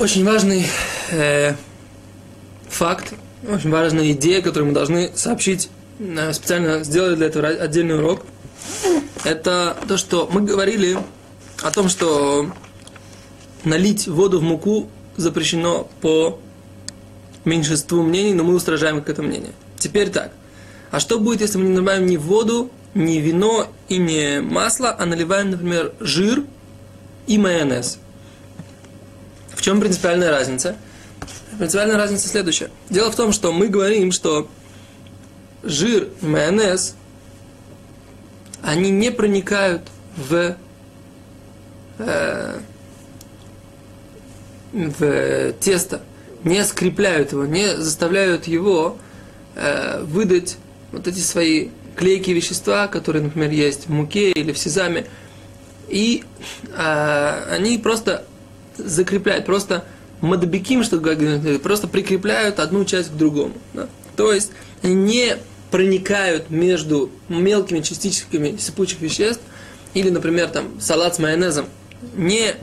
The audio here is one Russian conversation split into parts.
Очень важный э, факт, очень важная идея, которую мы должны сообщить, э, специально сделали для этого отдельный урок. Это то, что мы говорили о том, что налить воду в муку запрещено по меньшинству мнений, но мы устражаем к этому мнению. Теперь так. А что будет, если мы не наливаем ни воду, ни вино и не масло, а наливаем, например, жир и майонез? Чем принципиальная разница? Принципиальная разница следующая. Дело в том, что мы говорим, что жир и майонез, они не проникают в, э, в тесто, не скрепляют его, не заставляют его э, выдать вот эти свои клейкие вещества, которые, например, есть в муке или в сезаме, и э, они просто закрепляют, просто мадабиким, что просто прикрепляют одну часть к другому. Да? То есть не проникают между мелкими частичками сыпучих веществ, или, например, там, салат с майонезом, не,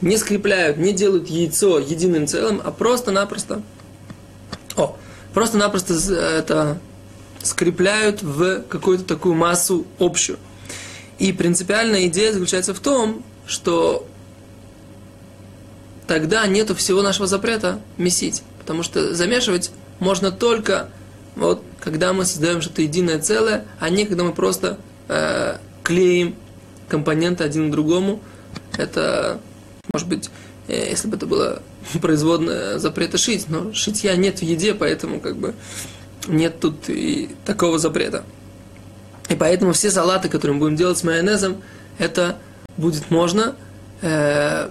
не скрепляют, не делают яйцо единым целым, а просто-напросто, о, просто-напросто это скрепляют в какую-то такую массу общую. И принципиальная идея заключается в том, что тогда нету всего нашего запрета месить. Потому что замешивать можно только вот, когда мы создаем что-то единое целое, а не когда мы просто э, клеим компоненты один к другому. Это, может быть, э, если бы это было производное запрета шить, но шитья нет в еде, поэтому как бы нет тут и такого запрета. И поэтому все салаты, которые мы будем делать с майонезом, это будет можно. Э,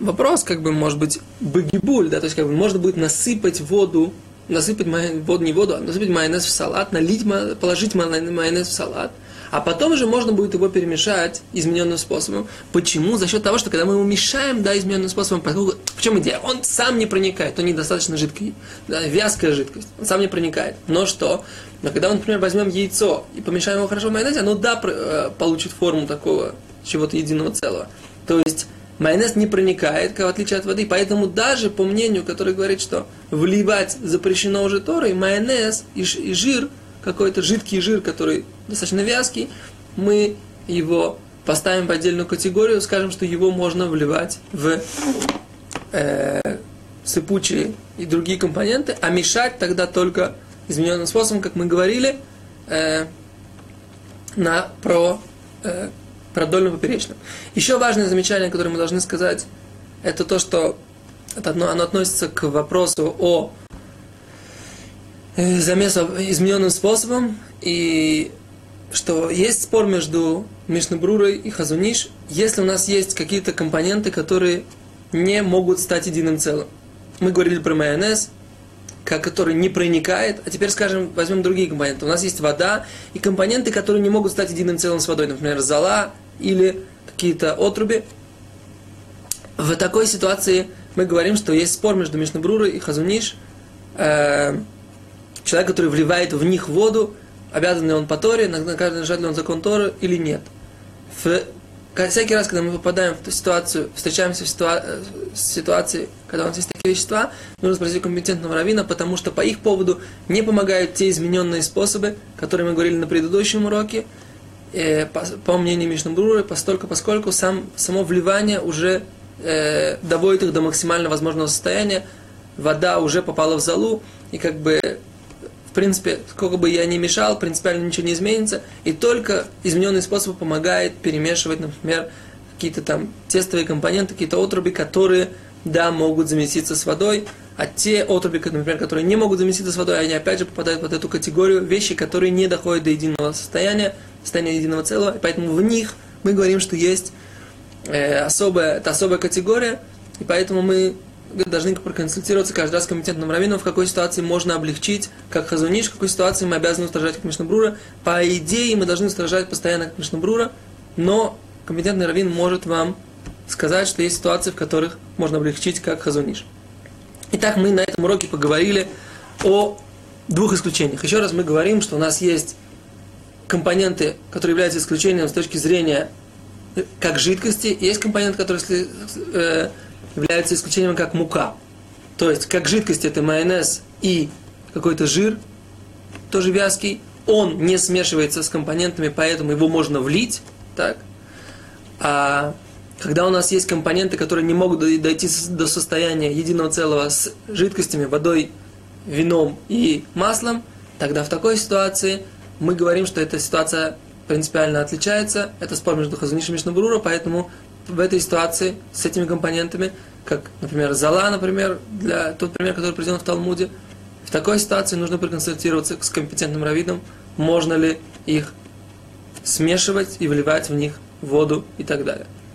вопрос, как бы, может быть, багибуль, да, то есть, как бы, можно будет насыпать воду, насыпать майонез, воду, не воду, а насыпать майонез в салат, налить, положить майонез в салат, а потом уже можно будет его перемешать измененным способом. Почему? За счет того, что когда мы его мешаем, да, измененным способом, в чем идея? Он сам не проникает, он недостаточно жидкий, да, вязкая жидкость, он сам не проникает. Но что? Но когда мы, например, возьмем яйцо и помешаем его хорошо в майонезе, оно, да, э, получит форму такого чего-то единого целого. То есть майонез не проникает, в отличие от воды. Поэтому даже по мнению, который говорит, что вливать запрещено уже Торой, майонез и, и жир, какой-то жидкий жир, который достаточно вязкий, мы его поставим в отдельную категорию, скажем, что его можно вливать в э, сыпучие и другие компоненты, а мешать тогда только измененным способом, как мы говорили, э, на про э, продольно поперечном. Еще важное замечание, которое мы должны сказать, это то, что это одно, оно относится к вопросу о э, замесу измененным способом, и что есть спор между Мишнабрурой и Хазуниш, если у нас есть какие-то компоненты, которые не могут стать единым целым. Мы говорили про майонез, который не проникает. А теперь, скажем, возьмем другие компоненты. У нас есть вода и компоненты, которые не могут стать единым целым с водой. Например, зола или какие-то отруби. В такой ситуации мы говорим, что есть спор между Мишнабрурой и Хазуниш. Э, человек, который вливает в них воду, обязан ли он по Торе, нарушает ли он закон Торы или нет. В, всякий раз, когда мы попадаем в эту ситуацию, встречаемся в ситуа- э, ситуации, когда у нас есть такие вещества, нужно спросить компетентного равина, потому что по их поводу не помогают те измененные способы, которые мы говорили на предыдущем уроке, э, по, по мнению Мишнабруры, постольку, поскольку сам, само вливание уже э, доводит их до максимально возможного состояния, вода уже попала в залу, и как бы в принципе, сколько бы я ни мешал, принципиально ничего не изменится, и только измененный способ помогает перемешивать, например, какие-то там тестовые компоненты, какие-то отруби, которые, да, могут заместиться с водой, а те отруби, например, которые не могут заместиться с водой, они опять же попадают под эту категорию вещи, которые не доходят до единого состояния, состояния единого целого, и поэтому в них мы говорим, что есть э, особая, это особая категория, и поэтому мы должны проконсультироваться каждый раз с компетентным раввином, в какой ситуации можно облегчить, как хазуниш, в какой ситуации мы обязаны устражать как Мишнабрура. По идее, мы должны устражать постоянно как Мишнабрура, но компетентный раввин может вам сказать, что есть ситуации, в которых можно облегчить как хазуниш. Итак, мы на этом уроке поговорили о двух исключениях. Еще раз мы говорим, что у нас есть компоненты, которые являются исключением с точки зрения э, как жидкости, есть компоненты, которые э, являются исключением как мука. То есть, как жидкость это майонез и какой-то жир, тоже вязкий, он не смешивается с компонентами, поэтому его можно влить, так? А когда у нас есть компоненты, которые не могут дойти до состояния единого целого с жидкостями, водой, вином и маслом, тогда в такой ситуации мы говорим, что эта ситуация принципиально отличается. Это спор между Хазуниш и Мишнабрура, поэтому в этой ситуации с этими компонентами, как, например, зала, например, для тот пример, который приведен в Талмуде, в такой ситуации нужно проконсультироваться с компетентным раввином, можно ли их смешивать и вливать в них воду и так далее.